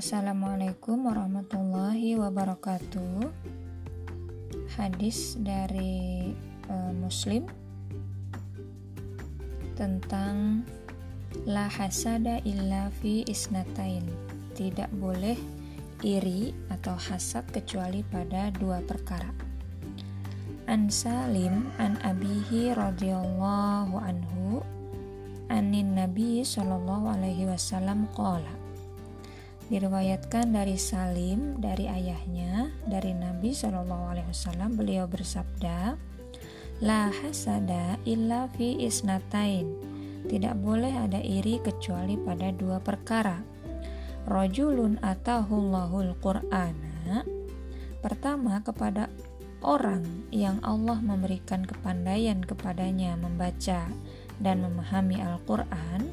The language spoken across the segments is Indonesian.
Assalamualaikum warahmatullahi wabarakatuh. Hadis dari uh, Muslim tentang la hasada illa fi isnatain. Tidak boleh iri atau hasad kecuali pada dua perkara. An Salim an Abihi radhiyallahu anhu anin Nabi sallallahu alaihi wasallam qala Diriwayatkan dari Salim dari ayahnya dari Nabi Shallallahu Alaihi Wasallam beliau bersabda, La hasada illa fi isnatain. Tidak boleh ada iri kecuali pada dua perkara. Rojulun atahullahul qur'ana. Pertama kepada orang yang Allah memberikan kepandaian kepadanya membaca dan memahami Al-Qur'an,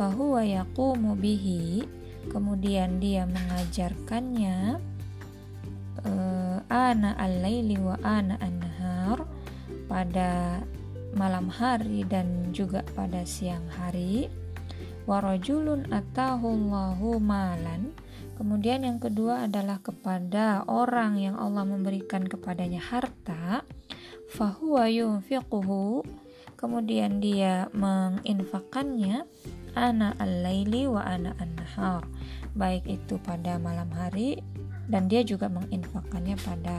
fahuwa yaqumu bihi kemudian dia mengajarkannya uh, ana al-laili wa ana an-nahar pada malam hari dan juga pada siang hari. Warajulun atahullahu malan kemudian yang kedua adalah kepada orang yang Allah memberikan kepadanya harta. Fahuwa yunfiquhu. Kemudian dia menginfakannya ana al-laili wa ana an-nahar. Baik itu pada malam hari dan dia juga menginfakkannya pada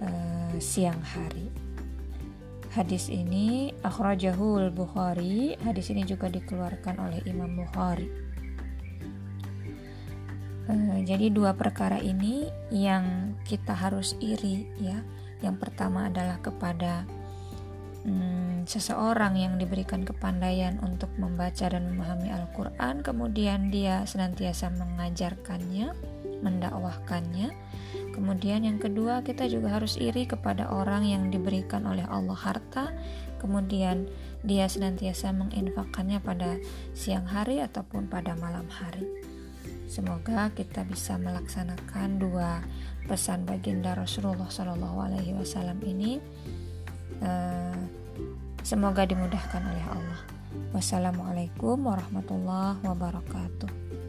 uh, siang hari. Hadis ini akhrajahul Bukhari hadis ini juga dikeluarkan oleh Imam Bukhari. Uh, jadi dua perkara ini yang kita harus iri ya. Yang pertama adalah kepada hmm, seseorang yang diberikan kepandaian untuk membaca dan memahami Al-Quran, kemudian dia senantiasa mengajarkannya, mendakwahkannya. Kemudian yang kedua, kita juga harus iri kepada orang yang diberikan oleh Allah harta, kemudian dia senantiasa menginfakkannya pada siang hari ataupun pada malam hari. Semoga kita bisa melaksanakan dua pesan baginda Rasulullah Shallallahu Alaihi Wasallam ini Eh, semoga dimudahkan oleh Allah. Wassalamualaikum warahmatullahi wabarakatuh.